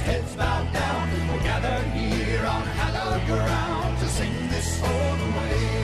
heads bowed down. We're gathered here on hallowed ground to sing this old way.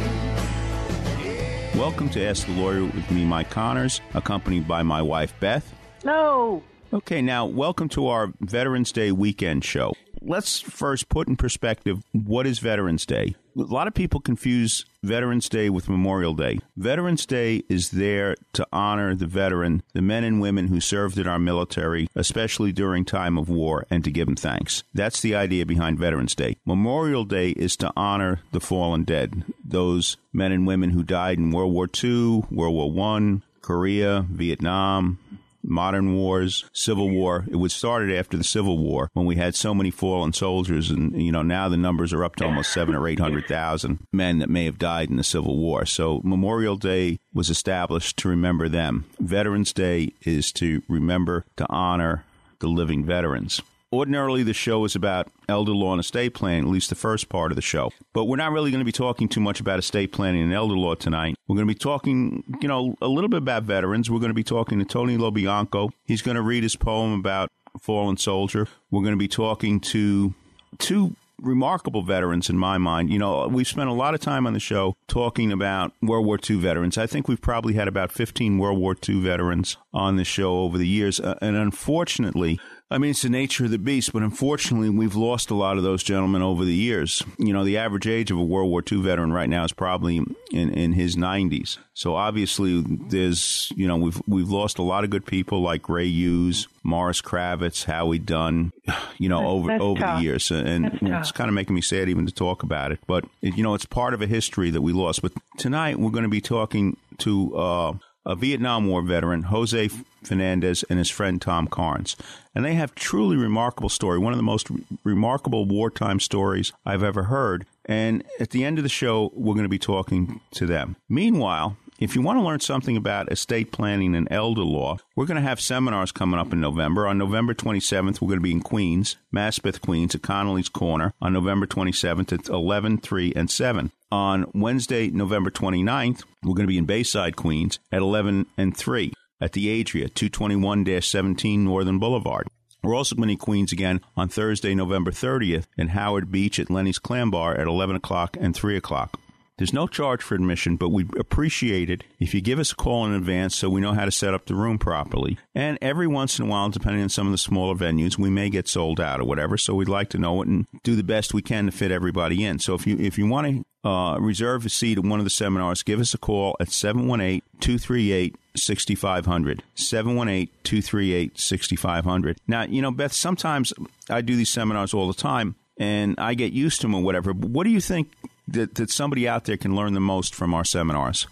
Welcome to Ask the Lawyer with me, Mike Connors, accompanied by my wife, Beth. No. Okay, now welcome to our Veterans Day weekend show. Let's first put in perspective what is Veterans Day. A lot of people confuse Veterans Day with Memorial Day. Veterans Day is there to honor the veteran, the men and women who served in our military, especially during time of war, and to give them thanks. That's the idea behind Veterans Day. Memorial Day is to honor the fallen dead, those men and women who died in World War II, World War I, Korea, Vietnam, modern wars, Civil War. It was started after the Civil War when we had so many fallen soldiers, and you know now the numbers are up to almost seven or eight hundred thousand men that may have died in the Civil War. So Memorial Day was established to remember them. Veterans Day is to remember to honor the living veterans. Ordinarily, the show is about elder law and estate planning, at least the first part of the show. But we're not really going to be talking too much about estate planning and elder law tonight. We're going to be talking, you know, a little bit about veterans. We're going to be talking to Tony LoBianco. He's going to read his poem about fallen soldier. We're going to be talking to two remarkable veterans in my mind. You know, we've spent a lot of time on the show talking about World War II veterans. I think we've probably had about 15 World War II veterans on the show over the years. Uh, and unfortunately, I mean, it's the nature of the beast, but unfortunately, we've lost a lot of those gentlemen over the years. You know, the average age of a World War II veteran right now is probably in, in his 90s. So obviously, there's, you know, we've we've lost a lot of good people like Ray Hughes, Morris Kravitz, Howie Dunn, you know, over that's over tough. the years, and it's kind of making me sad even to talk about it. But you know, it's part of a history that we lost. But tonight, we're going to be talking to. Uh, a Vietnam War veteran, Jose Fernandez, and his friend Tom Carnes. And they have truly remarkable story, one of the most re- remarkable wartime stories I've ever heard. And at the end of the show, we're going to be talking to them. Meanwhile, if you want to learn something about estate planning and elder law, we're going to have seminars coming up in November. On November 27th, we're going to be in Queens, Maspeth, Queens, at Connolly's Corner on November 27th at 11, 3, and 7. On Wednesday, November 29th, we're going to be in Bayside, Queens at 11 and 3 at the Adria, 221-17 Northern Boulevard. We're also going to Queens again on Thursday, November 30th in Howard Beach at Lenny's Clam Bar at 11 o'clock and 3 o'clock. There's no charge for admission, but we'd appreciate it if you give us a call in advance so we know how to set up the room properly. And every once in a while, depending on some of the smaller venues, we may get sold out or whatever. So we'd like to know it and do the best we can to fit everybody in. So if you if you want to uh, reserve a seat at one of the seminars, give us a call at 718 238 6500. 718 238 6500. Now, you know, Beth, sometimes I do these seminars all the time and I get used to them or whatever. But what do you think that, that somebody out there can learn the most from our seminars?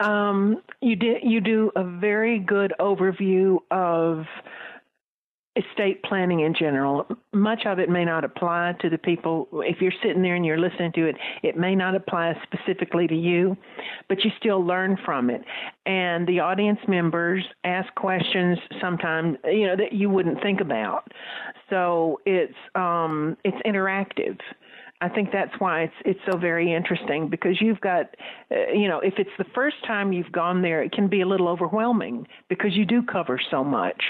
Um, you did you do a very good overview of estate planning in general. Much of it may not apply to the people. If you're sitting there and you're listening to it, it may not apply specifically to you, but you still learn from it. And the audience members ask questions sometimes, you know, that you wouldn't think about. So it's um, it's interactive. I think that's why it's it's so very interesting because you've got, uh, you know, if it's the first time you've gone there, it can be a little overwhelming because you do cover so much.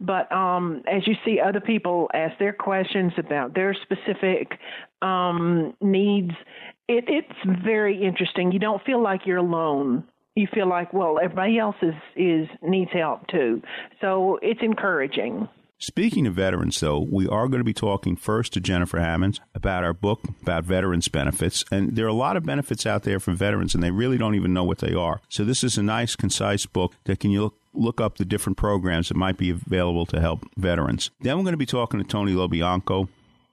But um, as you see other people ask their questions about their specific um, needs, it, it's very interesting. You don't feel like you're alone you feel like well everybody else is is needs help too so it's encouraging Speaking of veterans, though, we are going to be talking first to Jennifer Hammonds about our book about veterans benefits. And there are a lot of benefits out there for veterans, and they really don't even know what they are. So, this is a nice, concise book that can look, look up the different programs that might be available to help veterans. Then we're going to be talking to Tony LoBianco.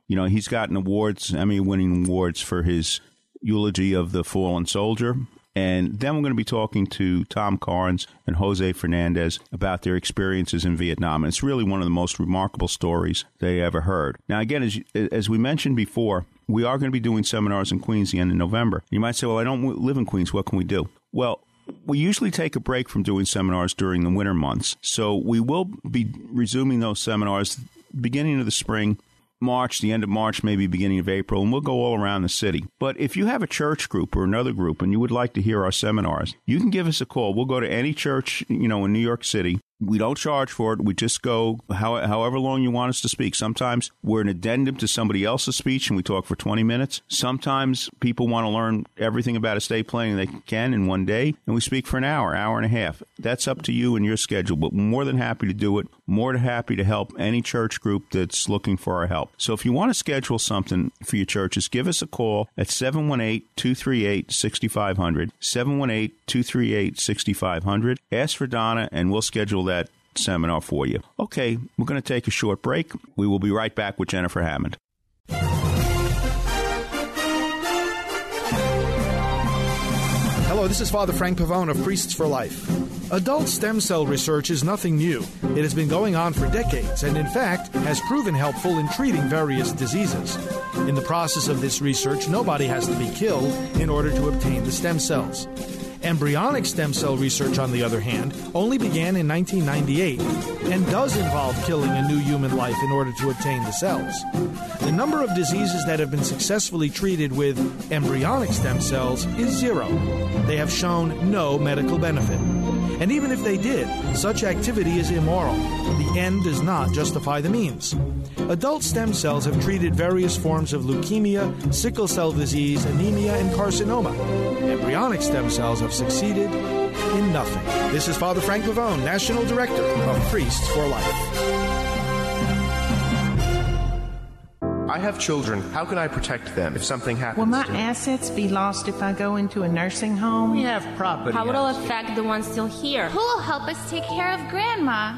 You know, he's gotten awards, Emmy winning awards for his eulogy of the fallen soldier. And then we're going to be talking to Tom Carnes and Jose Fernandez about their experiences in Vietnam. And it's really one of the most remarkable stories they ever heard. Now, again, as, as we mentioned before, we are going to be doing seminars in Queens the end of November. You might say, well, I don't live in Queens. What can we do? Well, we usually take a break from doing seminars during the winter months. So we will be resuming those seminars beginning of the spring March, the end of March, maybe beginning of April, and we'll go all around the city. But if you have a church group or another group and you would like to hear our seminars, you can give us a call. We'll go to any church, you know, in New York City we don't charge for it. We just go how, however long you want us to speak. Sometimes we're an addendum to somebody else's speech and we talk for 20 minutes. Sometimes people want to learn everything about estate planning they can in one day and we speak for an hour, hour and a half. That's up to you and your schedule, but more than happy to do it. More than happy to help any church group that's looking for our help. So if you want to schedule something for your churches, give us a call at 718 238 6500. 718 238 6500. Ask for Donna and we'll schedule that seminar for you. Okay, we're going to take a short break. We will be right back with Jennifer Hammond. Hello, this is Father Frank Pavone of Priests for Life. Adult stem cell research is nothing new. It has been going on for decades and, in fact, has proven helpful in treating various diseases. In the process of this research, nobody has to be killed in order to obtain the stem cells. Embryonic stem cell research, on the other hand, only began in 1998 and does involve killing a new human life in order to obtain the cells. The number of diseases that have been successfully treated with embryonic stem cells is zero. They have shown no medical benefit. And even if they did, such activity is immoral. The end does not justify the means. Adult stem cells have treated various forms of leukemia, sickle cell disease, anemia, and carcinoma. Embryonic stem cells have succeeded in nothing. This is Father Frank Pavone, National Director of Priests for Life. I have children. How can I protect them if something happens? Will my to them? assets be lost if I go into a nursing home? We have property. How will it affect the ones still here? Who will help us take care of Grandma?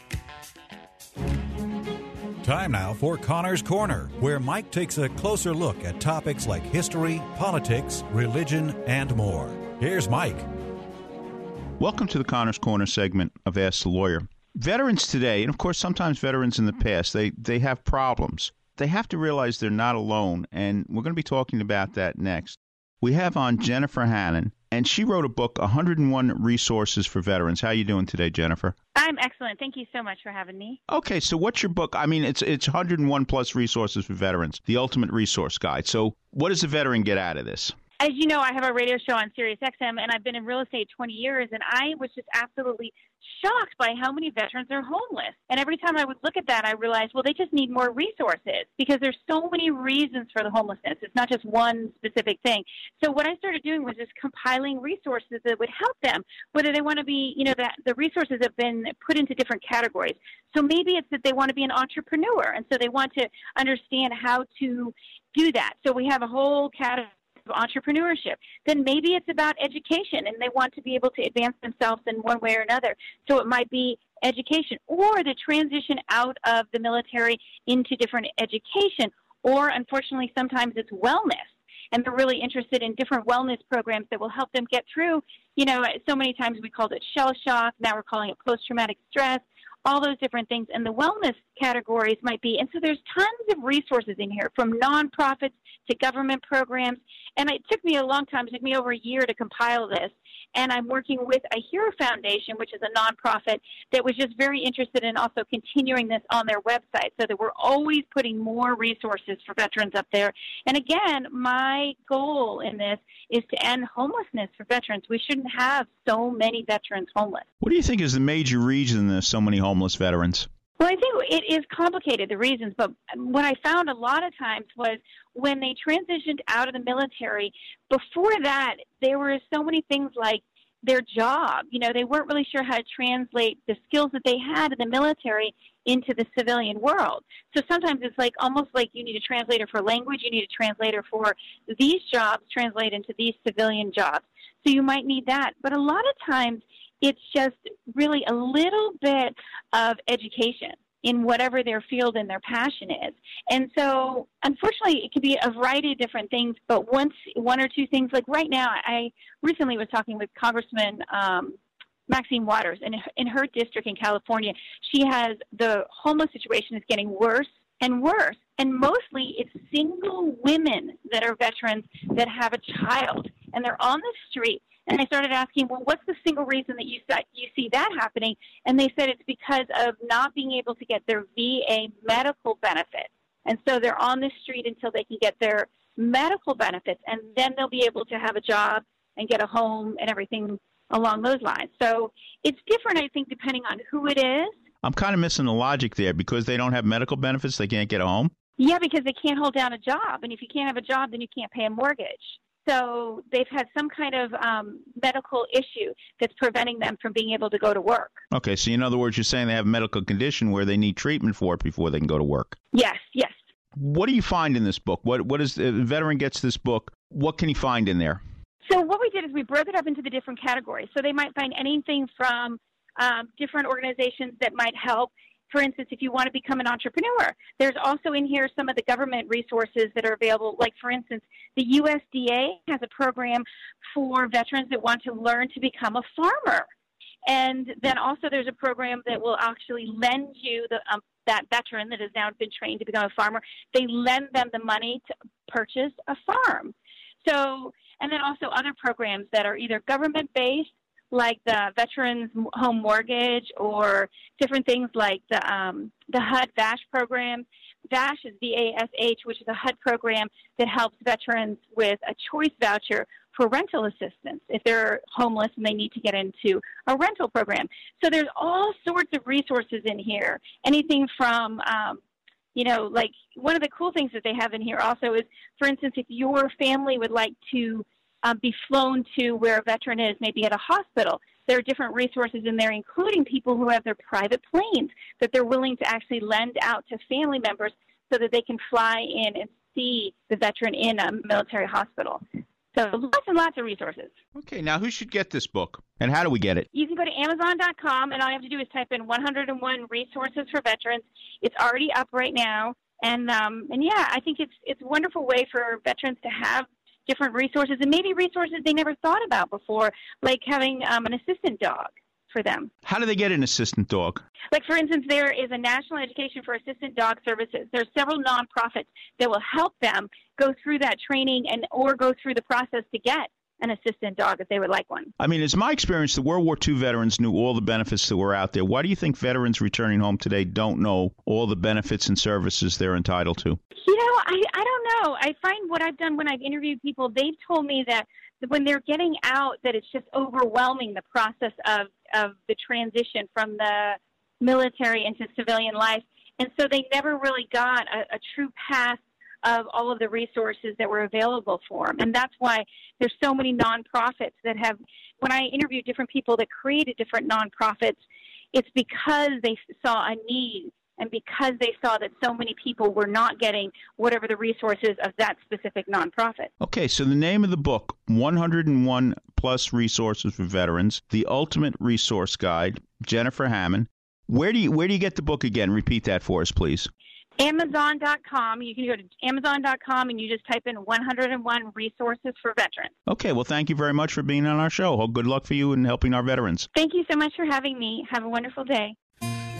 Time now for Connor's Corner, where Mike takes a closer look at topics like history, politics, religion, and more. Here's Mike. Welcome to the Connors Corner segment of Ask the Lawyer. Veterans today, and of course sometimes veterans in the past, they, they have problems. They have to realize they're not alone, and we're going to be talking about that next. We have on Jennifer Hammond, and she wrote a book, 101 Resources for Veterans. How are you doing today, Jennifer? I'm excellent. Thank you so much for having me. Okay, so what's your book? I mean, it's it's 101 plus resources for veterans, the ultimate resource guide. So, what does a veteran get out of this? as you know, I have a radio show on Sirius XM, and I've been in real estate 20 years, and I was just absolutely shocked by how many veterans are homeless. And every time I would look at that, I realized, well, they just need more resources because there's so many reasons for the homelessness. It's not just one specific thing. So what I started doing was just compiling resources that would help them, whether they want to be, you know, that the resources have been put into different categories. So maybe it's that they want to be an entrepreneur, and so they want to understand how to do that. So we have a whole category of entrepreneurship. Then maybe it's about education and they want to be able to advance themselves in one way or another. So it might be education or the transition out of the military into different education or unfortunately sometimes it's wellness and they're really interested in different wellness programs that will help them get through you know so many times we called it shell shock now we're calling it post traumatic stress all those different things. And the wellness categories might be, and so there's tons of resources in here from nonprofits to government programs. And it took me a long time, it took me over a year to compile this. And I'm working with a Hero Foundation, which is a nonprofit that was just very interested in also continuing this on their website so that we're always putting more resources for veterans up there. And again, my goal in this is to end homelessness for veterans. We shouldn't have so many veterans homeless. What do you think is the major reason there's so many homeless veterans? Well, I think it is complicated, the reasons, but what I found a lot of times was when they transitioned out of the military, before that, there were so many things like their job. You know, they weren't really sure how to translate the skills that they had in the military into the civilian world. So sometimes it's like almost like you need a translator for language, you need a translator for these jobs translate into these civilian jobs. So you might need that. But a lot of times it's just really a little bit of education in whatever their field and their passion is. And so, unfortunately, it could be a variety of different things. But once one or two things, like right now, I recently was talking with Congressman um, Maxine Waters, and in her district in California, she has the homeless situation is getting worse and worse. And mostly, it's single women that are veterans that have a child, and they're on the street and I started asking, well, what's the single reason that you you see that happening? And they said it's because of not being able to get their VA medical benefits. And so they're on the street until they can get their medical benefits, and then they'll be able to have a job and get a home and everything along those lines. So it's different, I think, depending on who it is. I'm kind of missing the logic there because they don't have medical benefits, they can't get a home. Yeah, because they can't hold down a job, and if you can't have a job, then you can't pay a mortgage. So they've had some kind of um, medical issue that's preventing them from being able to go to work. Okay, so in other words, you're saying they have a medical condition where they need treatment for it before they can go to work. Yes, yes. What do you find in this book? What what is the veteran gets this book? What can he find in there? So what we did is we broke it up into the different categories. So they might find anything from um, different organizations that might help for instance, if you want to become an entrepreneur, there's also in here some of the government resources that are available. Like, for instance, the USDA has a program for veterans that want to learn to become a farmer. And then also there's a program that will actually lend you the um, that veteran that has now been trained to become a farmer. They lend them the money to purchase a farm. So, and then also other programs that are either government based like the Veterans Home Mortgage or different things like the um, the HUD VASH program. VASH is V-A-S-H, which is a HUD program that helps veterans with a choice voucher for rental assistance if they're homeless and they need to get into a rental program. So there's all sorts of resources in here. Anything from um, you know, like one of the cool things that they have in here also is, for instance, if your family would like to um, be flown to where a veteran is, maybe at a hospital. There are different resources in there, including people who have their private planes that they're willing to actually lend out to family members so that they can fly in and see the veteran in a military hospital. So lots and lots of resources. Okay, now who should get this book, and how do we get it? You can go to Amazon.com, and all you have to do is type in 101 resources for veterans. It's already up right now, and um, and yeah, I think it's it's a wonderful way for veterans to have different resources and maybe resources they never thought about before, like having um, an assistant dog for them. How do they get an assistant dog? Like, for instance, there is a National Education for Assistant Dog Services. There's several nonprofits that will help them go through that training and or go through the process to get an assistant dog if they would like one. I mean, it's my experience the World War II veterans knew all the benefits that were out there. Why do you think veterans returning home today don't know all the benefits and services they're entitled to? You know, I, I don't know. I find what I've done when I've interviewed people, they've told me that when they're getting out, that it's just overwhelming the process of, of the transition from the military into civilian life. And so they never really got a, a true path of all of the resources that were available for them. And that's why there's so many nonprofits that have, when I interviewed different people that created different nonprofits, it's because they saw a need and because they saw that so many people were not getting whatever the resources of that specific nonprofit. Okay, so the name of the book 101 plus resources for veterans, the ultimate resource guide, Jennifer Hammond. Where do you where do you get the book again? Repeat that for us, please. Amazon.com. You can go to Amazon.com and you just type in 101 resources for veterans. Okay, well, thank you very much for being on our show. Well, good luck for you in helping our veterans. Thank you so much for having me. Have a wonderful day.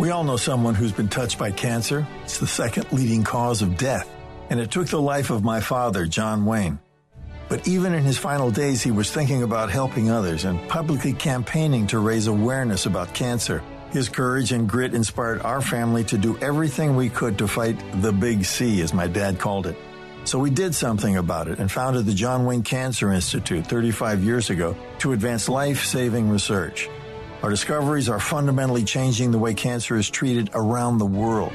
We all know someone who's been touched by cancer. It's the second leading cause of death. And it took the life of my father, John Wayne. But even in his final days, he was thinking about helping others and publicly campaigning to raise awareness about cancer. His courage and grit inspired our family to do everything we could to fight the big C, as my dad called it. So we did something about it and founded the John Wayne Cancer Institute 35 years ago to advance life saving research. Our discoveries are fundamentally changing the way cancer is treated around the world.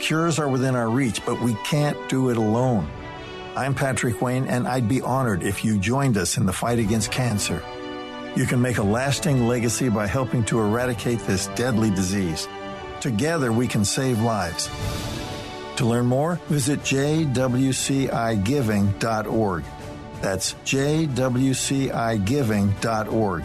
Cures are within our reach, but we can't do it alone. I'm Patrick Wayne, and I'd be honored if you joined us in the fight against cancer. You can make a lasting legacy by helping to eradicate this deadly disease. Together, we can save lives. To learn more, visit jwcigiving.org. That's jwcigiving.org.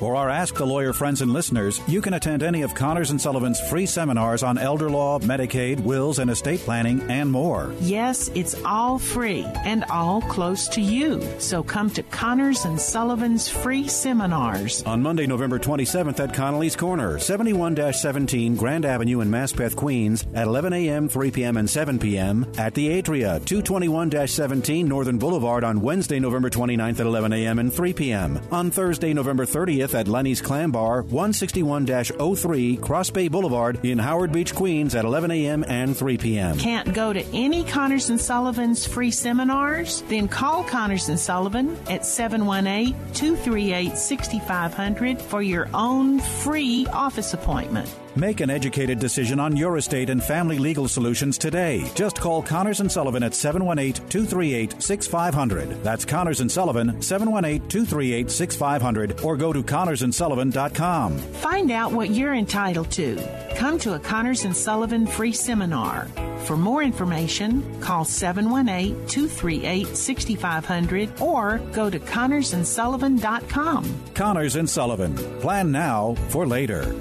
For our Ask the Lawyer friends and listeners, you can attend any of Connors and Sullivan's free seminars on elder law, Medicaid, wills, and estate planning, and more. Yes, it's all free and all close to you. So come to Connors and Sullivan's free seminars. On Monday, November 27th at Connolly's Corner, 71 17 Grand Avenue in Maspeth, Queens, at 11 a.m., 3 p.m., and 7 p.m. At the Adria, 221 17 Northern Boulevard on Wednesday, November 29th at 11 a.m. and 3 p.m. On Thursday, November 30th at Lenny's Clam Bar, 161 03 Cross Bay Boulevard in Howard Beach, Queens at 11 a.m. and 3 p.m. Can't go to any Connors and Sullivan's free seminars? Then call Connors and Sullivan at 718 238 6500 for your own free office appointment. Make an educated decision on your estate and family legal solutions today. Just call Connors and Sullivan at 718-238-6500. That's Connors and Sullivan 718-238-6500 or go to connorsandsullivan.com. Find out what you're entitled to. Come to a Connors and Sullivan free seminar. For more information, call 718-238-6500 or go to connorsandsullivan.com. Connors and Sullivan. Plan now for later.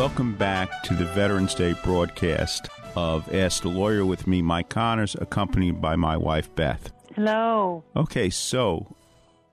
Welcome back to the Veterans Day broadcast of Ask the Lawyer with me, Mike Connors, accompanied by my wife, Beth. Hello. Okay, so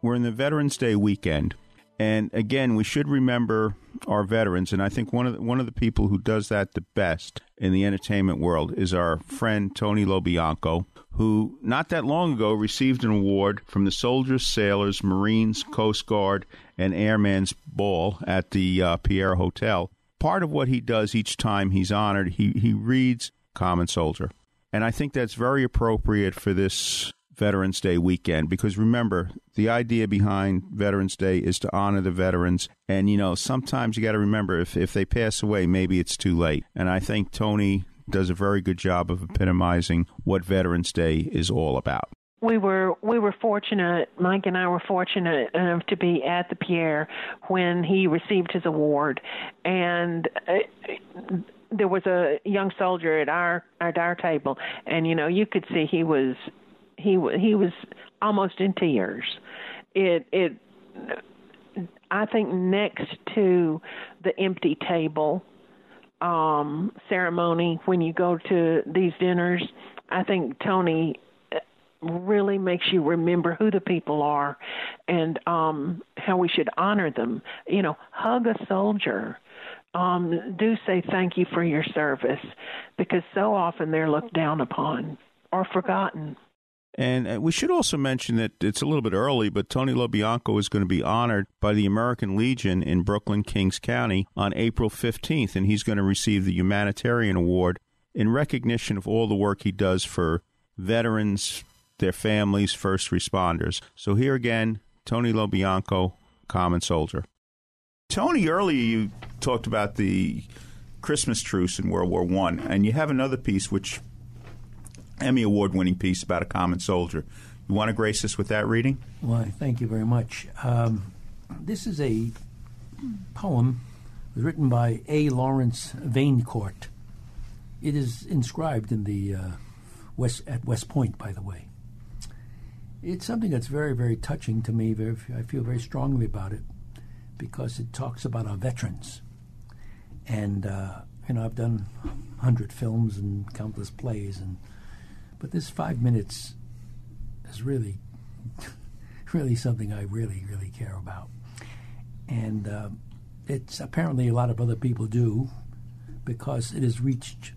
we're in the Veterans Day weekend. And again, we should remember our veterans, and I think one of the, one of the people who does that the best in the entertainment world is our friend Tony Lobianco, who not that long ago received an award from the Soldiers, Sailors, Marines, Coast Guard, and Airman's Ball at the uh, Pierre Hotel. Part of what he does each time he's honored, he he reads Common Soldier, and I think that's very appropriate for this Veterans Day weekend because remember, the idea behind Veterans Day is to honor the veterans. And, you know, sometimes you got to remember if, if they pass away, maybe it's too late. And I think Tony does a very good job of epitomizing what Veterans Day is all about. We were we were fortunate. Mike and I were fortunate enough to be at the Pierre when he received his award, and uh, there was a young soldier at our at our table, and you know you could see he was he he was almost in tears. It it I think next to the empty table um ceremony when you go to these dinners, I think Tony really makes you remember who the people are and um how we should honor them. You know, hug a soldier. Um do say thank you for your service because so often they're looked down upon or forgotten. And uh, we should also mention that it's a little bit early, but Tony LoBianco is going to be honored by the American Legion in Brooklyn, Kings County on April 15th, and he's going to receive the Humanitarian Award in recognition of all the work he does for veterans, their families, first responders. So here again, Tony LoBianco, Common Soldier. Tony, earlier you talked about the Christmas truce in World War One, and you have another piece which Emmy Award winning piece about a common soldier. You want to grace us with that reading? Why, thank you very much. Um, this is a poem written by A. Lawrence Vaincourt. It is inscribed in the uh, West at West Point, by the way. It's something that's very, very touching to me. Very, I feel very strongly about it because it talks about our veterans. And uh, you know, I've done hundred films and countless plays, and but this five minutes is really, really something I really, really care about. And uh, it's apparently a lot of other people do because it has reached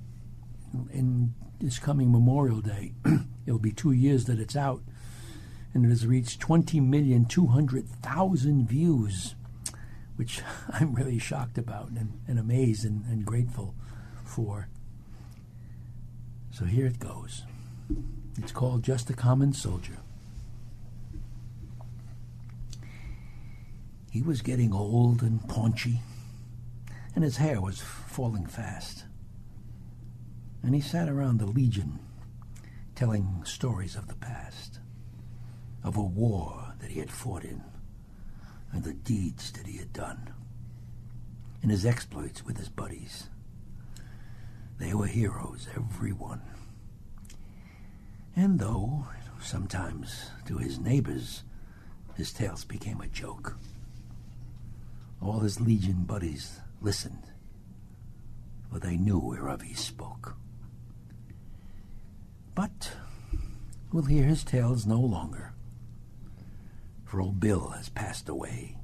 in this coming Memorial Day. it'll be two years that it's out, and it has reached 20,200,000 views, which I'm really shocked about and, and amazed and, and grateful for. So here it goes. It's called Just a Common Soldier. He was getting old and paunchy, and his hair was falling fast. And he sat around the Legion telling stories of the past, of a war that he had fought in, and the deeds that he had done, and his exploits with his buddies. They were heroes, every one. And though, sometimes to his neighbors, his tales became a joke, all his legion buddies listened, for they knew whereof he spoke. But we'll hear his tales no longer, for old Bill has passed away,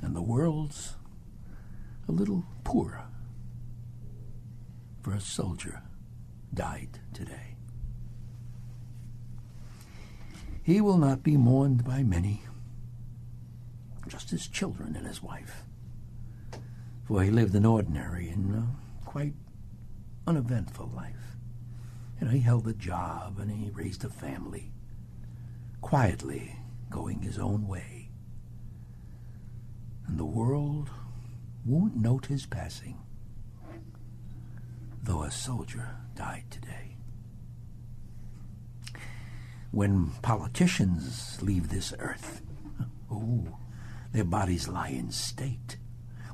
and the world's a little poorer, for a soldier died today. He will not be mourned by many, just his children and his wife. For he lived an ordinary and quite uneventful life. You know, he held a job and he raised a family, quietly going his own way. And the world won't note his passing, though a soldier died today when politicians leave this earth. Oh, their bodies lie in state,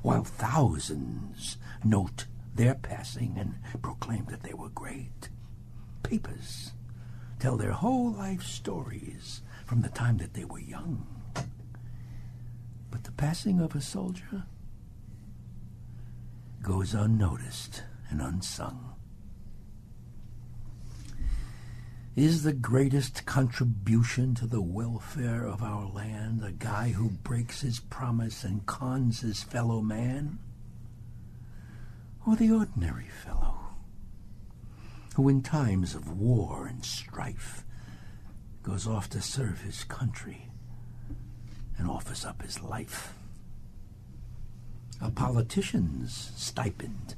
while thousands note their passing and proclaim that they were great. Papers tell their whole life stories from the time that they were young. But the passing of a soldier goes unnoticed and unsung. is the greatest contribution to the welfare of our land a guy who breaks his promise and cons his fellow man? Or the ordinary fellow who, in times of war and strife, goes off to serve his country and offers up his life? A politician's stipend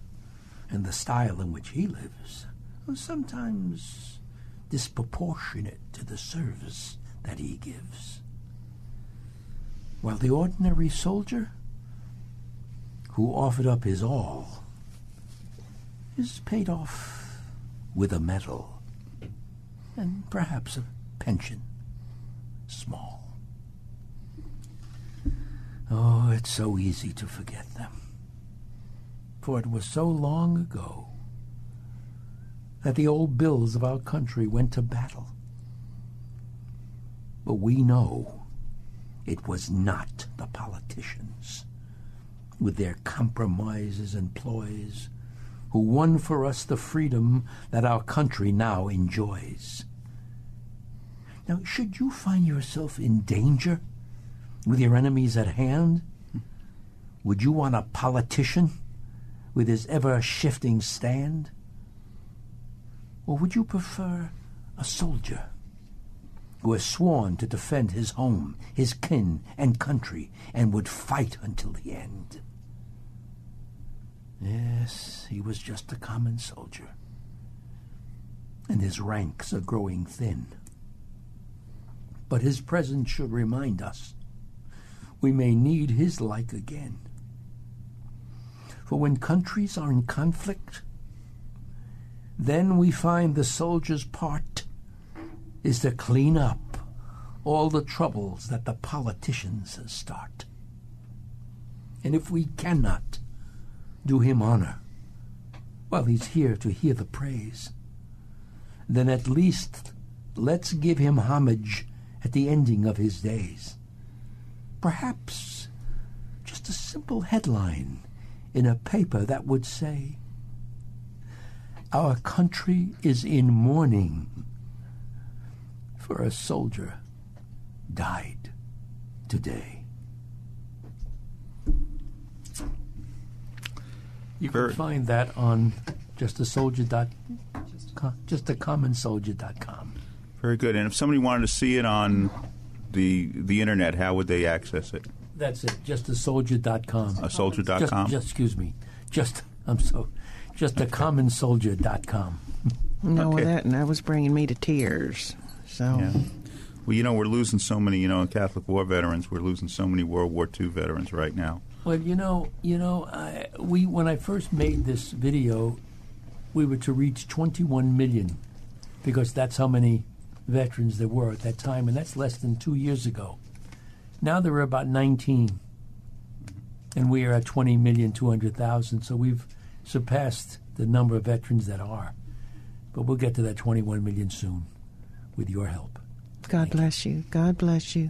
and the style in which he lives sometimes disproportionate to the service that he gives. While the ordinary soldier, who offered up his all, is paid off with a medal and perhaps a pension. Small. Oh, it's so easy to forget them. For it was so long ago that the old bills of our country went to battle. But we know it was not the politicians, with their compromises and ploys, who won for us the freedom that our country now enjoys. Now, should you find yourself in danger with your enemies at hand, would you want a politician with his ever shifting stand? Or would you prefer a soldier who has sworn to defend his home, his kin, and country, and would fight until the end? Yes, he was just a common soldier, and his ranks are growing thin. But his presence should remind us we may need his like again. For when countries are in conflict, then we find the soldier's part is to clean up all the troubles that the politicians start. And if we cannot do him honor while he's here to hear the praise, then at least let's give him homage at the ending of his days. Perhaps just a simple headline in a paper that would say, Our country is in mourning, for a soldier died today. You can find that on just a soldier dot just a common soldier.com. Very good. And if somebody wanted to see it on the the internet, how would they access it? That's it. Just a uh, soldier.com. A soldier.com? Just, just excuse me. Just I'm so just a common soldier.com. No, Okay. that and that was bringing me to tears. So Yeah. Well, you know, we're losing so many, you know, Catholic War veterans. We're losing so many World War II veterans right now. Well, you know, you know, I, we when I first made this video, we were to reach 21 million because that's how many veterans there were at that time, and that's less than two years ago. Now there are about 19, and we are at 20 million 200,000. So we've surpassed the number of veterans that are, but we'll get to that 21 million soon, with your help. God bless you. God bless you.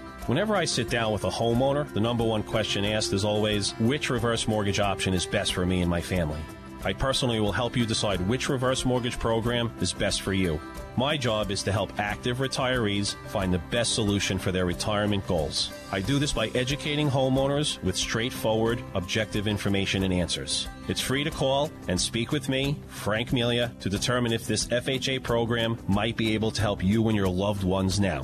Whenever I sit down with a homeowner, the number one question asked is always which reverse mortgage option is best for me and my family. I personally will help you decide which reverse mortgage program is best for you. My job is to help active retirees find the best solution for their retirement goals. I do this by educating homeowners with straightforward, objective information and answers. It's free to call and speak with me, Frank Melia, to determine if this FHA program might be able to help you and your loved ones now.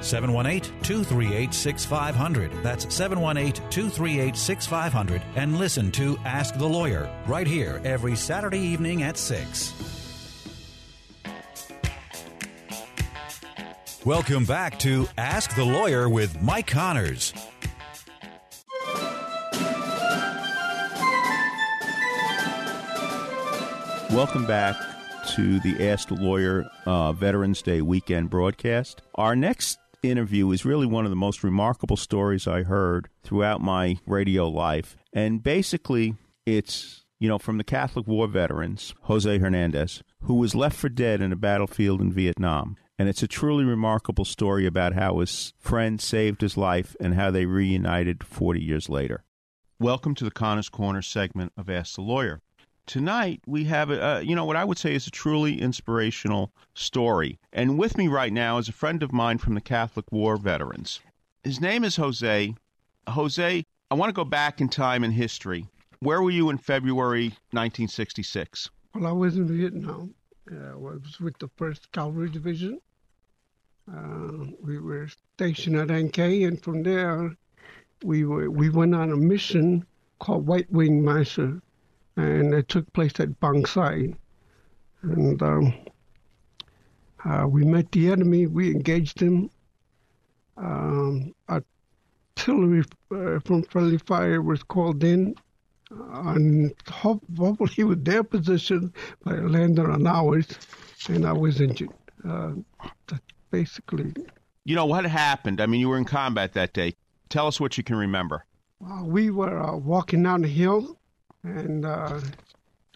718 238 6500. That's 718 238 6500. And listen to Ask the Lawyer right here every Saturday evening at 6. Welcome back to Ask the Lawyer with Mike Connors. Welcome back to the Ask the Lawyer uh, Veterans Day weekend broadcast. Our next interview is really one of the most remarkable stories I heard throughout my radio life. And basically, it's, you know, from the Catholic War veterans, Jose Hernandez, who was left for dead in a battlefield in Vietnam. And it's a truly remarkable story about how his friend saved his life and how they reunited 40 years later. Welcome to the Connors Corner segment of Ask the Lawyer. Tonight we have a, you know what I would say is a truly inspirational story. And with me right now is a friend of mine from the Catholic War veterans. His name is Jose. Jose, I want to go back in time in history. Where were you in February 1966? Well, I was in Vietnam. Uh, I was with the 1st Cavalry Division. Uh, we were stationed at An Khe, and from there, we were we went on a mission called White Wing Massacre, and it took place at Bong Son. And um, uh, we met the enemy. We engaged him. Um, artillery uh, from friendly fire was called in and hopefully with their position, but it landed on ours, and I was injured. Uh, that's basically. You know what happened? I mean, you were in combat that day. Tell us what you can remember. Uh, we were uh, walking down the hill, and uh,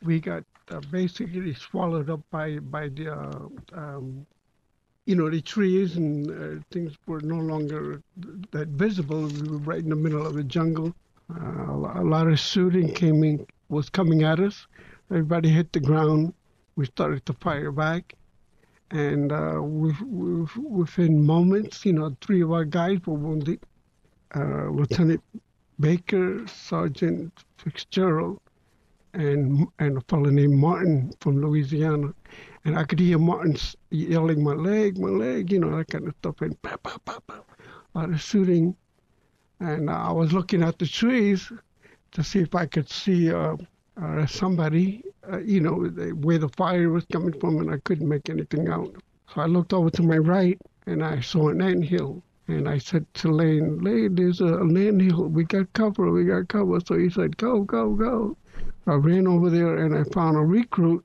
we got uh, basically swallowed up by by the, uh, um, you know, the trees, and things were no longer that visible. We were right in the middle of the jungle uh, a lot of shooting came in, was coming at us. Everybody hit the ground. We started to fire back. And uh, within moments, you know, three of our guys were wounded. Uh, Lieutenant Baker, Sergeant Fitzgerald, and and a fellow named Martin from Louisiana. And I could hear Martin yelling, "My leg, my leg," you know, that kind of stuff. And pow, pow, pow, pow. a lot of shooting and I was looking at the trees to see if I could see uh, uh, somebody, uh, you know, where the fire was coming from, and I couldn't make anything out. So I looked over to my right, and I saw an ant hill. And I said to Lane, Lane, there's a, an ant hill. We got cover. We got cover. So he said, go, go, go. I ran over there, and I found a recruit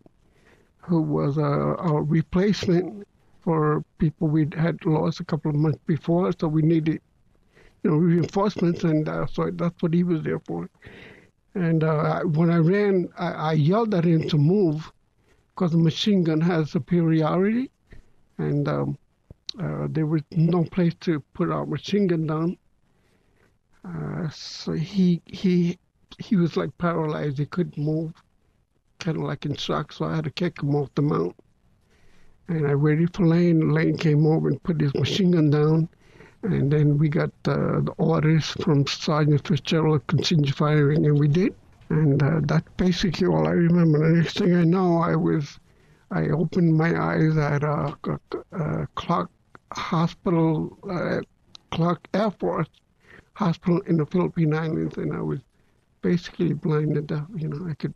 who was a, a replacement for people we had lost a couple of months before. So we needed you know, reinforcements, and uh, so that's what he was there for. And uh, when I ran, I, I, yelled at him to move because the machine gun has superiority, and um, uh, there was no place to put our machine gun down. Uh, so he he he was like paralyzed; he couldn't move, kind of like in shock. So I had to kick him off the mount. And I waited for Lane. Lane came over and put his machine gun down and then we got uh, the orders from Sergeant Fitzgerald to continue firing, and we did. And uh, that's basically all I remember. The next thing I know, I was, I opened my eyes at a, a, a Clark Hospital, uh, Clark Air Force Hospital in the Philippine Islands, and I was basically blind and deaf. You know, I could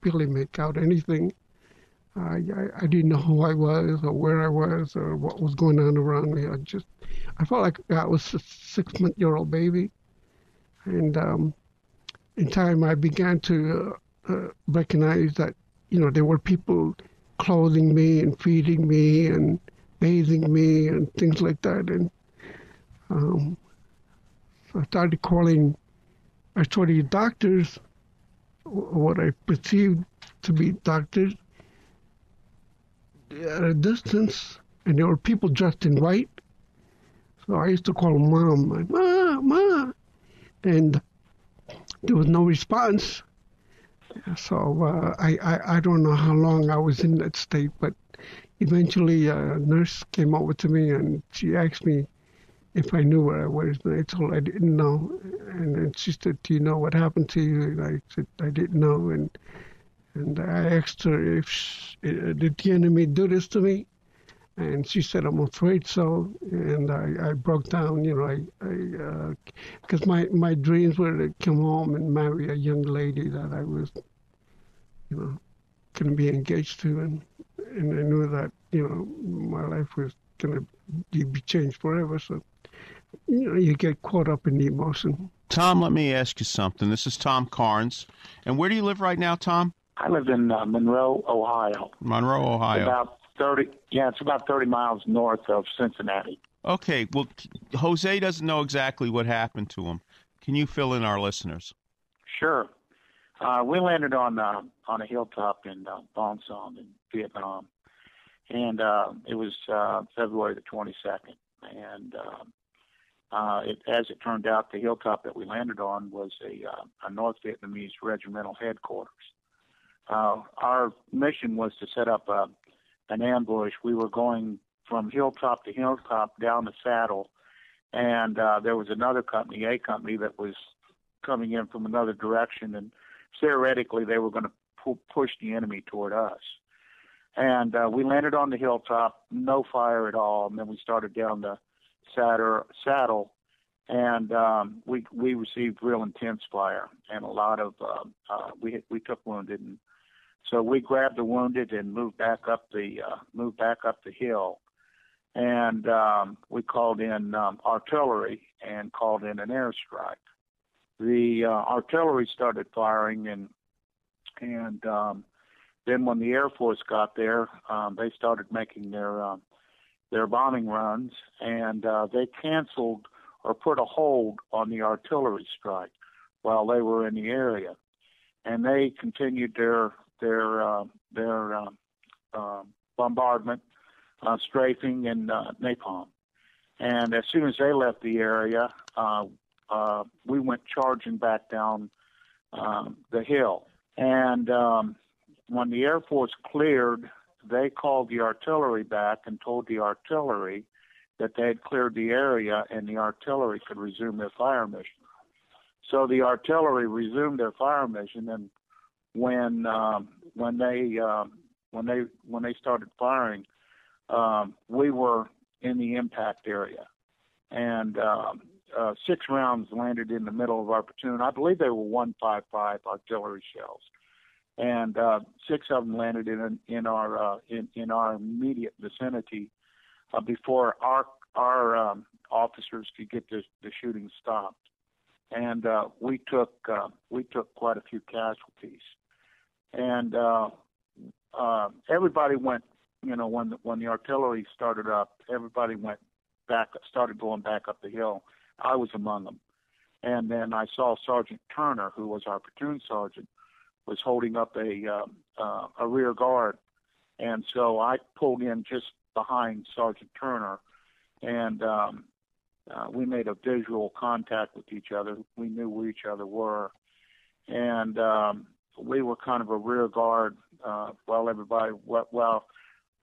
barely make out anything. I, I, I didn't know who I was or where I was or what was going on around me. I just I felt like I was a six month year old baby, and um, in time I began to uh, uh, recognize that you know there were people clothing me and feeding me and bathing me and things like that, and um, I started calling. I started doctors, what I perceived to be doctors, at a distance, and there were people dressed in white So I used to call mom, like, ma, ma, and there was no response. So uh, I, I I don't know how long I was in that state, but eventually a nurse came over to me and she asked me if I knew where I was, and I told her I didn't know. And then she said, "Do you know what happened to you?" And I said, "I didn't know." And and I asked her if she, uh, did the enemy do this to me, and she said, "I'm afraid so." And I, I broke down. You know, I I because my my dreams were to come home and marry a young lady that I was, you know, going to be engaged to, and and I knew that you know my life was going to be changed forever. So you know, you get caught up in the emotion. Tom, let me ask you something. This is Tom Carnes. And where do you live right now, Tom? I live in uh, Monroe, Ohio. Monroe, Ohio. About 30, yeah, it's about 30 miles north of Cincinnati. Okay, well, Jose doesn't know exactly what happened to him. Can you fill in our listeners? Sure. Uh, we landed on uh, on a hilltop in uh, Son in Vietnam, and uh, it was uh, February the 22nd. And um, uh, it, as it turned out, the hilltop that we landed on was a, uh, a North Vietnamese regimental headquarters. Uh, our mission was to set up a, an ambush. We were going from hilltop to hilltop down the saddle, and uh, there was another company, A company, that was coming in from another direction, and theoretically they were going to pu- push the enemy toward us. And uh, we landed on the hilltop, no fire at all, and then we started down the saddle, saddle and um, we we received real intense fire and a lot of uh, uh, we we took wounded and so we grabbed the wounded and moved back up the uh, moved back up the hill and um, we called in um, artillery and called in an airstrike. The uh, artillery started firing and and um, then when the Air Force got there, um, they started making their um, their bombing runs, and uh, they canceled or put a hold on the artillery strike while they were in the area, and they continued their their uh, their uh, uh, bombardment, uh, strafing, and uh, napalm. And as soon as they left the area, uh, uh, we went charging back down um, the hill. And um, when the Air Force cleared they called the artillery back and told the artillery that they had cleared the area and the artillery could resume their fire mission. So the artillery resumed their fire mission, and when um, when they um, when they when they started firing, um, we were in the impact area, and um, uh, six rounds landed in the middle of our platoon. I believe they were 155 artillery shells and uh, six of them landed in in our uh, in in our immediate vicinity uh, before our our um, officers could get the, the shooting stopped, and uh, we took uh, we took quite a few casualties, and uh, uh, everybody went. You know, when when the artillery started up, everybody went back, started going back up the hill. I was among them, and then I saw Sergeant Turner, who was our platoon sergeant, was holding up a uh, uh, a rear guard, and so I pulled in just behind Sergeant Turner, and um, uh, we made a visual contact with each other. We knew where each other were, and um, we were kind of a rear guard uh, while everybody well.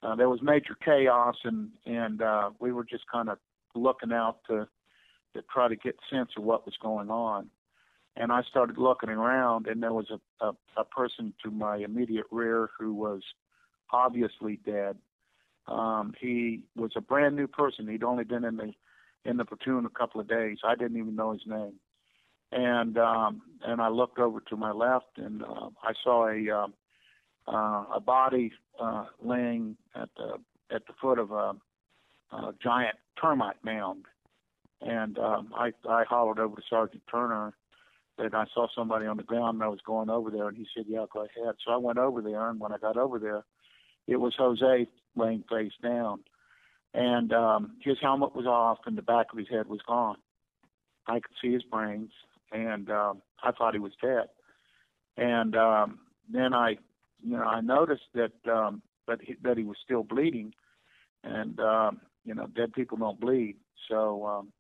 Uh, there was major chaos, and and uh, we were just kind of looking out to to try to get sense of what was going on and I started looking around, and there was a, a, a person to my immediate rear who was obviously dead. Um, he was a brand new person. He'd only been in the in the platoon a couple of days. I didn't even know his name. And um, and I looked over to my left, and uh, I saw a uh, uh, a body uh, laying at the at the foot of a, a giant termite mound. And um, I I hollered over to Sergeant Turner and I saw somebody on the ground and I was going over there and he said, Yeah, go ahead. So I went over there and when I got over there it was Jose laying face down. And um his helmet was off and the back of his head was gone. I could see his brains and um I thought he was dead. And um then I you know, I noticed that um that he, that he was still bleeding and um you know, dead people don't bleed. So um,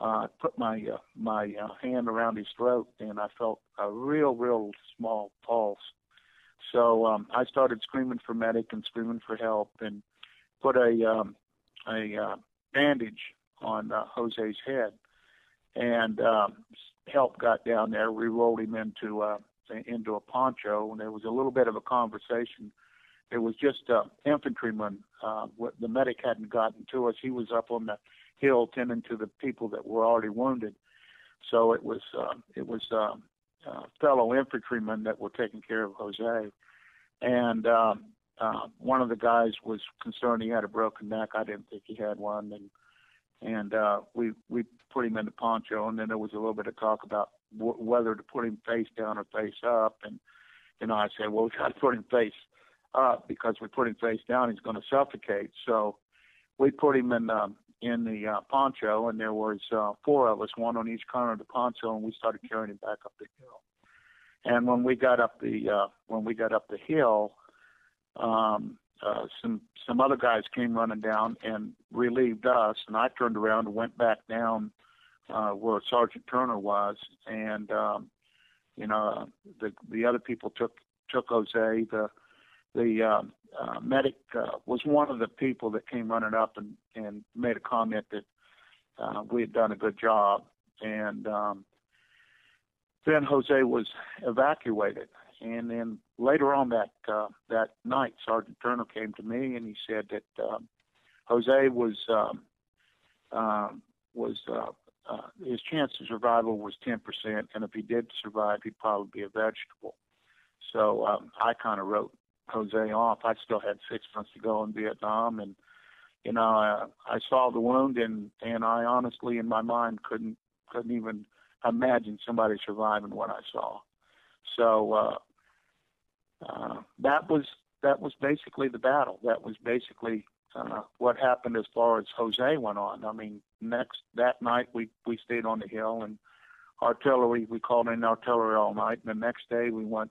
uh, I put my uh, my uh, hand around his throat, and I felt a real, real small pulse. So um, I started screaming for medic and screaming for help, and put a um, a uh, bandage on uh, Jose's head, and um, help got down there. We rolled him into uh, into a poncho, and there was a little bit of a conversation. It was just uh, infantryman. Uh, the medic hadn't gotten to us. He was up on the hill tending to the people that were already wounded. So it was uh, it was um, uh, fellow infantrymen that were taking care of Jose, and um, uh, one of the guys was concerned he had a broken neck. I didn't think he had one, and and uh, we we put him in the poncho, and then there was a little bit of talk about w- whether to put him face down or face up, and you know I said, well, we got to put him face up because we put him face down, he's going to suffocate. So we put him in um, in the uh, poncho, and there was uh, four of us, one on each corner of the poncho, and we started carrying him back up the hill. And when we got up the uh, when we got up the hill, um, uh, some some other guys came running down and relieved us, and I turned around and went back down uh, where Sergeant Turner was, and um, you know the the other people took took Jose. The the um, uh, medic uh, was one of the people that came running up and and made a comment that uh, we had done a good job, and um, then Jose was evacuated, and then later on that uh, that night, Sergeant Turner came to me and he said that um, Jose was um, uh, was uh, uh, his chance of survival was 10%, and if he did survive, he'd probably be a vegetable. So um, I kind of wrote Jose off. I still had six months to go in Vietnam, and you know uh, I saw the wound, and and I honestly, in my mind, couldn't couldn't even imagine somebody surviving what I saw. So uh, uh, that was that was basically the battle. That was basically uh, what happened as far as Jose went on. I mean, next that night we we stayed on the hill and artillery. We called in artillery all night, and the next day we went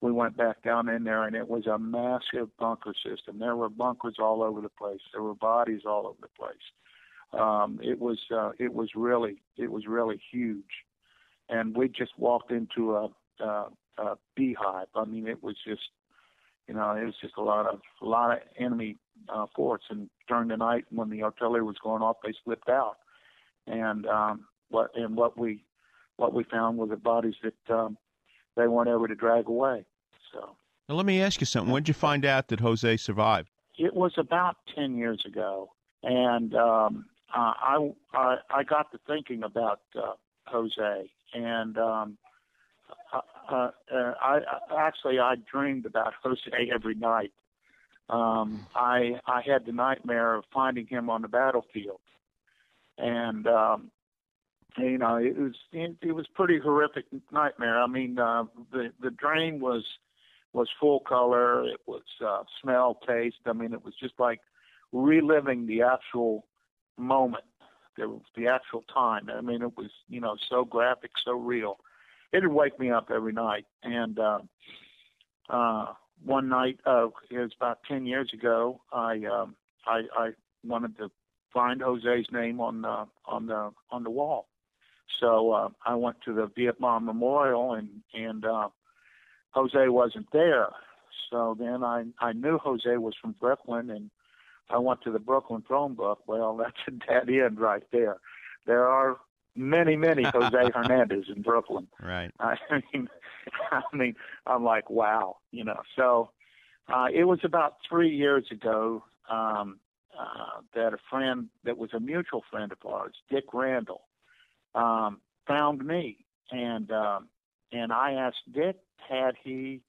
we went back down in there, and it was a massive bunker system. There were bunkers all over the place. There were bodies all over the place. Um, it was uh, it was really it was really huge, and we just walked into a, a, a beehive. I mean, it was just you know it was just a lot of a lot of enemy uh, forts. And during the night when the artillery was going off, they slipped out, and um, what and what we what we found were the bodies that um, they weren't able to drag away. So now let me ask you something. When did you find out that Jose survived? it was about ten years ago, and um, uh, I, I I got to thinking about uh, Jose, and um, uh, uh, I, I actually I dreamed about Jose every night. Um, I I had the nightmare of finding him on the battlefield, and um, you know it was it, it was pretty horrific nightmare. I mean uh, the the dream was was full color. It was uh, smell, taste. I mean it was just like reliving the actual moment, the the actual time. I mean it was you know so graphic, so real. It'd wake me up every night, and uh, uh, one night, uh, it was about ten years ago. I um, I, I wanted to find Jose's name on the on the on the wall, so uh, I went to the Vietnam Memorial, and and uh, Jose wasn't there. So then I I knew Jose was from Brooklyn, and I went to the Brooklyn phone book. Well, that's a dead end right there. There are many, many Jose Hernandez in Brooklyn. Right. I mean, I mean, I'm like, wow, you know. So uh, it was about three years ago um, uh, that a friend that was a mutual friend of ours, Dick Randall, um, found me, and um, and I asked Dick, had he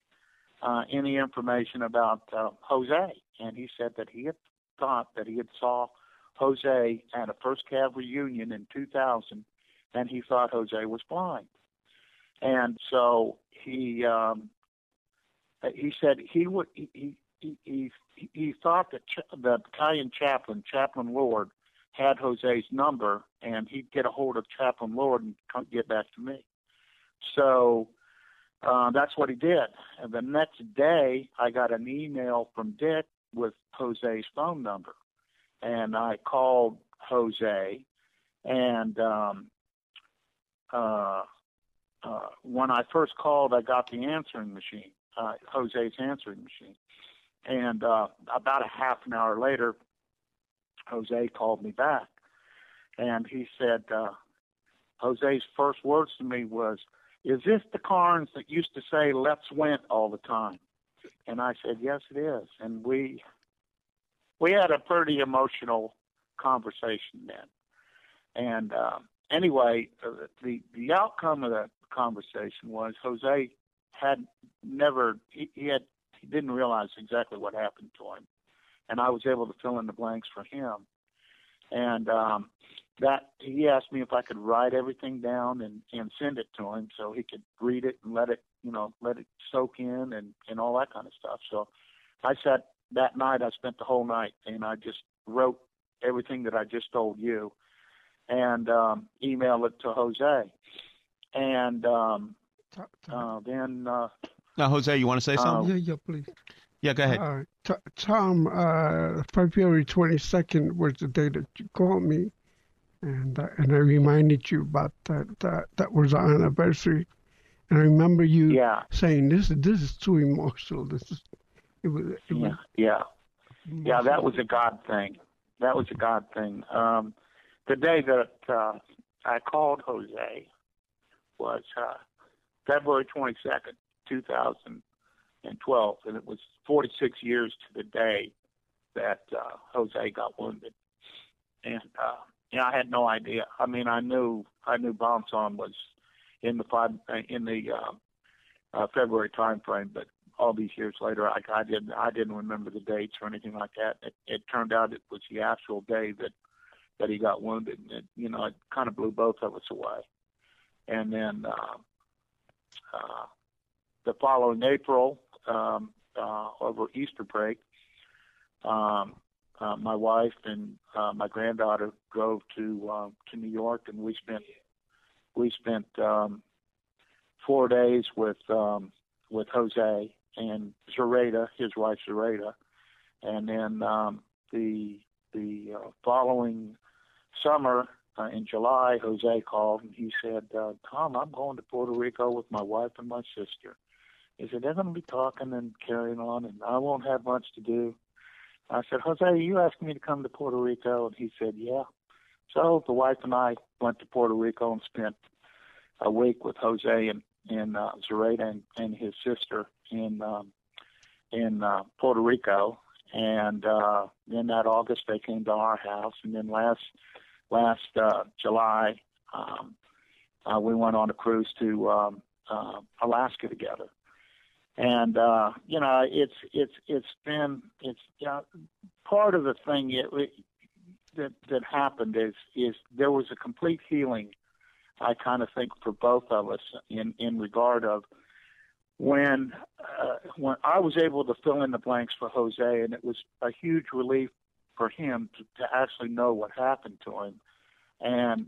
uh, any information about uh, Jose, and he said that he had thought that he had saw Jose at a First Cavalry Union in 2000, and he thought Jose was blind. And so he um, he said he would he he he, he thought that ch- the battalion chaplain, Chaplain Lord, had Jose's number, and he'd get a hold of Chaplain Lord and come get back to me. So uh, that's what he did. And the next day, I got an email from Dick with Jose's phone number, and I called Jose, and um, uh, uh, when I first called, I got the answering machine, uh, Jose's answering machine, and uh, about a half an hour later, Jose called me back, and he said, uh, Jose's first words to me was, "Is this the Carnes that used to say let's win all the time?" And I said, "Yes, it is." And we we had a pretty emotional conversation then. And uh, anyway, uh, the the outcome of that conversation was Jose had never he, he had he didn't realize exactly what happened to him, and I was able to fill in the blanks for him. And um, that he asked me if I could write everything down and and send it to him so he could read it and let it you know let it soak in and and all that kind of stuff. So I sat that night. I spent the whole night and I just wrote everything that I just told you and um, emailed it to Jose. And um, uh, then uh, Now, Jose, you want to say something? yeah, yeah, please. Yeah, go ahead. Uh, T- Tom, uh, February 22nd was the day that you called me, and uh, and I reminded you about that. That that was our anniversary, and I remember you Yeah. saying, "This is this is too emotional. This is it was it was yeah, yeah, yeah. That was a God thing. That was a God thing. Um, the day that uh, I called Jose was uh, February twenty second, two thousand and twelve, and it was forty six years to the day that uh, Jose got wounded. And uh, yeah, I had no idea. I mean, I knew I knew Bong Son was in the five in the uh, uh, February time frame, but all these years later, I, I didn't I didn't remember the dates or anything like that. It, it turned out it was the actual day that that he got wounded. And it, you know, it kind of blew both of us away. And then uh, uh, the following April, um, uh, over Easter break, um, uh, my wife and uh, my granddaughter drove to uh, to New York, and we spent we spent um, four days with um, with Jose and Zareta, his wife Zareta, and then um, the the uh, following summer uh, in July, Jose called and he said, uh, "Tom, I'm going to Puerto Rico with my wife and my sister." He said, "They're going to be talking and carrying on, and I won't have much to do." I said, "Jose, you asked me to come to Puerto Rico," and he said, "Yeah." So the wife and I went to Puerto Rico and spent a week with Jose and and uh, Zareta and, and his sister in um, in uh, Puerto Rico, and uh, then that August they came to our house, and then last last uh, July um, uh, we went on a cruise to um, uh, Alaska together, and uh, you know it's it's it's been it's you part of the thing it, it, that that happened is is there was a complete healing I kind of think for both of us in in regard of when uh, when I was able to fill in the blanks for Jose, and it was a huge relief for him to, to actually know what happened to him. And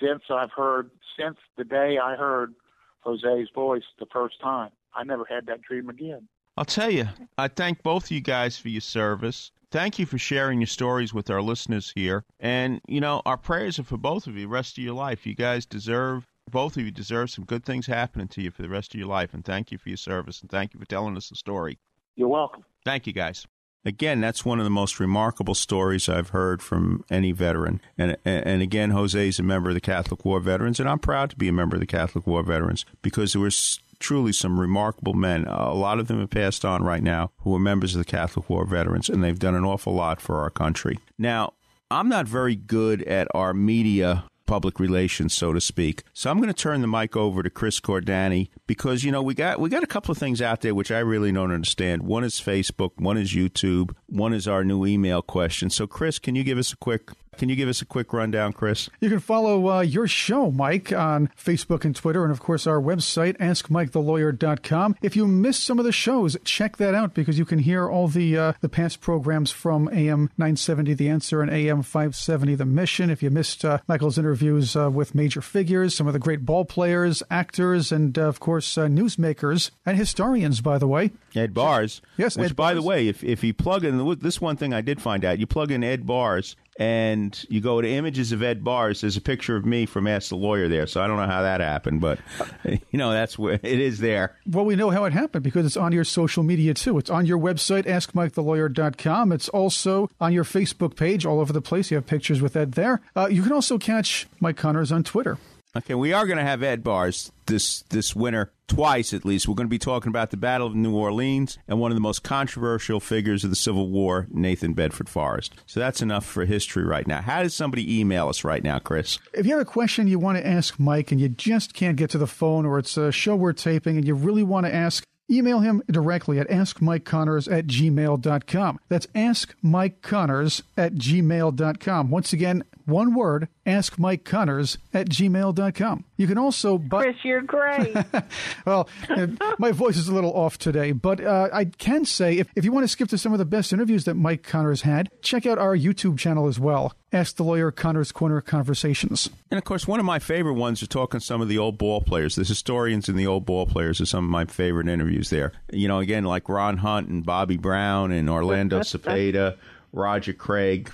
since I've heard, since the day I heard Jose's voice the first time, I never had that dream again. I'll tell you, I thank both of you guys for your service. Thank you for sharing your stories with our listeners here. And, you know, our prayers are for both of you the rest of your life. You guys deserve, both of you deserve some good things happening to you for the rest of your life. And thank you for your service. And thank you for telling us the story. You're welcome. Thank you, guys. Again, that's one of the most remarkable stories I've heard from any veteran. And and again, Jose is a member of the Catholic War Veterans, and I'm proud to be a member of the Catholic War Veterans because there was truly some remarkable men. Uh, a lot of them have passed on right now who are members of the Catholic War Veterans, and they've done an awful lot for our country. Now, I'm not very good at our media public relations, so to speak. So I'm going to turn the mic over to Chris Cordani because you know we got we got a couple of things out there which I really don't understand. One is Facebook, one is YouTube, one is our new email question. So Chris, can you give us a quick can you give us a quick rundown, Chris? You can follow uh, your show, Mike, on Facebook and Twitter, and of course our website, AskMikeTheLawyer.com. If you missed some of the shows, check that out because you can hear all the uh, the past programs from AM 970 The Answer and AM 570 The Mission. If you missed uh, Michael's interviews uh, with major figures, some of the great ball players, actors, and uh, of course uh, newsmakers and historians, by the way. Ed Bearss. Yes, Which, Ed by Bearss. the way, if if you plug in this one thing I did find out, you plug in Ed Bearss and you go to images of Ed Bearss. There's a picture of me from Ask the Lawyer there. So I don't know how that happened, but you know that's where it is there. Well, we know how it happened because it's on your social media too. It's on your website, askmikethelawyer.com. It's also on your Facebook page, all over the place. You have pictures with Ed there. Uh, you can also catch Mike Connors on Twitter. Okay, we are going to have Ed Bearss this this winter twice at least. We're going to be talking about the Battle of New Orleans and one of the most controversial figures of the Civil War, Nathan Bedford Forrest. So that's enough for history right now. How does somebody email us right now, Chris? If you have a question you want to ask Mike and you just can't get to the phone or it's a show we're taping and you really want to ask, email him directly at askmikeconnors at gmail.com. That's askmikeconnors at gmail.com. Once again, one word, askmikeconnors at gmail.com. You can also... Bu- Chris, you're great. well, uh, my voice is a little off today, but uh, I can say if, if you want to skip to some of the best interviews that Mike Connors had, check out our YouTube channel as well. Ask the Lawyer Connors Corner Conversations. And of course, one of my favorite ones are talking some of the old ball players. The historians and the old ball players are some of my favorite interviews there. You know, again, like Ron Hunt and Bobby Brown and Orlando Cepeda, Roger Craig.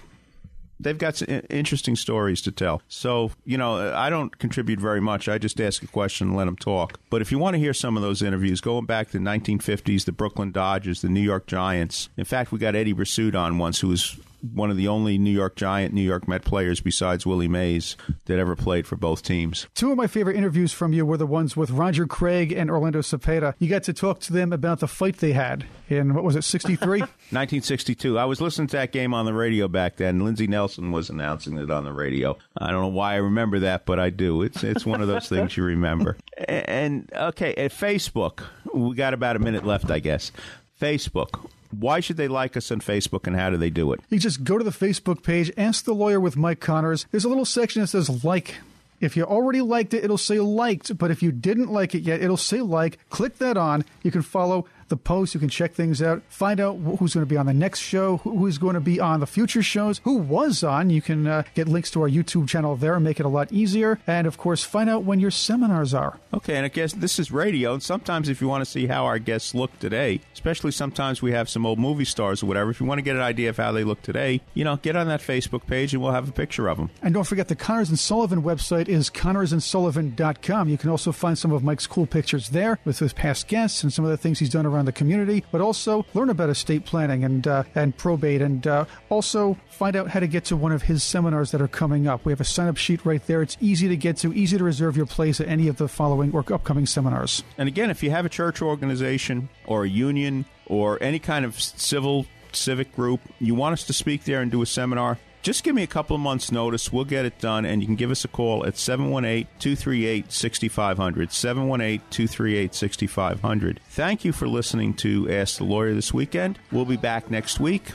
They've got interesting stories to tell. So, you know, I don't contribute very much. I just ask a question and let them talk. But if you want to hear some of those interviews, going back to the 1950s, the Brooklyn Dodgers, the New York Giants. In fact, we got Eddie Bressoud on once, who was one of the only New York Giant, New York Met players besides Willie Mays that ever played for both teams. Two of my favorite interviews from you were the ones with Roger Craig and Orlando Cepeda. You got to talk to them about the fight they had in, what was it, 63? 1962. I was listening to that game on the radio back then. Lindsey Nelson was announcing it on the radio. I don't know why I remember that, but I do. It's it's one of those things you remember. And okay, at Facebook, we got about a minute left, I guess. Facebook. Why should they like us on Facebook and how do they do it? You just go to the Facebook page, ask the lawyer with Mike Connors. There's a little section that says like. If you already liked it, it'll say liked, but if you didn't like it yet, it'll say like. Click that on. You can follow the post. You can check things out. Find out who's going to be on the next show, who's going to be on the future shows, who was on. You can uh, get links to our YouTube channel there and make it a lot easier. And of course, find out when your seminars are. Okay, and I guess this is radio. And sometimes, if you want to see how our guests look today, especially sometimes we have some old movie stars or whatever, if you want to get an idea of how they look today, you know, get on that Facebook page and we'll have a picture of them. And don't forget the Connors and Sullivan website is connorsandsullivan.com. You can also find some of Mike's cool pictures there with his past guests and some of the things he's done around the community, but also learn about estate planning and uh, and probate, and uh, also find out how to get to one of his seminars that are coming up. We have a sign up sheet right there. It's easy to get to, easy to reserve your place at any of the following or upcoming seminars. And again, if you have a church organization or a union or any kind of civil civic group, you want us to speak there and do a seminar, just give me a couple of months' notice. We'll get it done, and you can give us a call at 718 238 6500. 718 238 6500. Thank you for listening to Ask the Lawyer this weekend. We'll be back next week.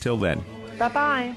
Till then. Bye bye.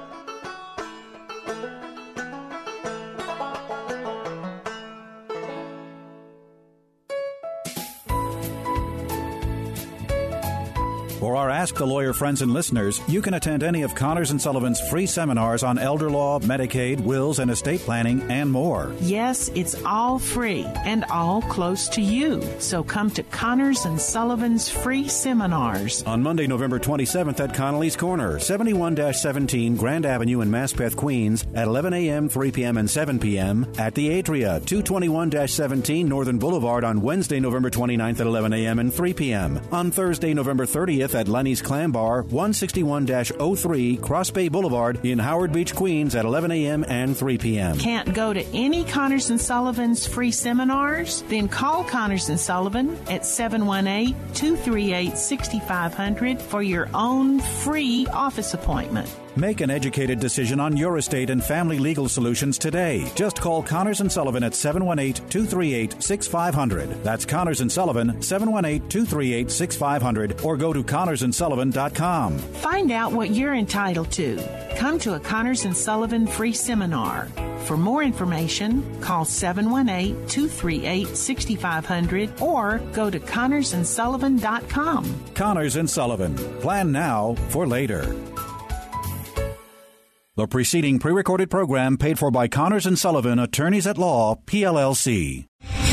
Ask the Lawyer friends and listeners, you can attend any of Connors and Sullivan's free seminars on elder law, Medicaid, wills, and estate planning, and more. Yes, it's all free and all close to you. So come to Connors and Sullivan's free seminars. On Monday, November 27th at Connolly's Corner, 71 17 Grand Avenue in Maspeth, Queens, at 11 a.m., 3 p.m., and 7 p.m. At the Adria, 221 17 Northern Boulevard on Wednesday, November 29th at 11 a.m. and 3 p.m. On Thursday, November 30th at Lenny's Clam Bar, 161 03 Cross Bay Boulevard in Howard Beach, Queens, at 11 a.m. and 3 p.m. Can't go to any Connors and Sullivan's free seminars? Then call Connors and Sullivan at 718 238 6500 for your own free office appointment. Make an educated decision on your estate and family legal solutions today. Just call Connors and Sullivan at 718-238-6500. That's Connors and Sullivan 718-238-6500 or go to connorsandsullivan.com. Find out what you're entitled to. Come to a Connors and Sullivan free seminar. For more information, call 718 238 6500 or go to connorsandsullivan.com. Connors and Sullivan. Plan now for later. The preceding pre-recorded program paid for by Connors and Sullivan, Attorneys at Law, PLLC.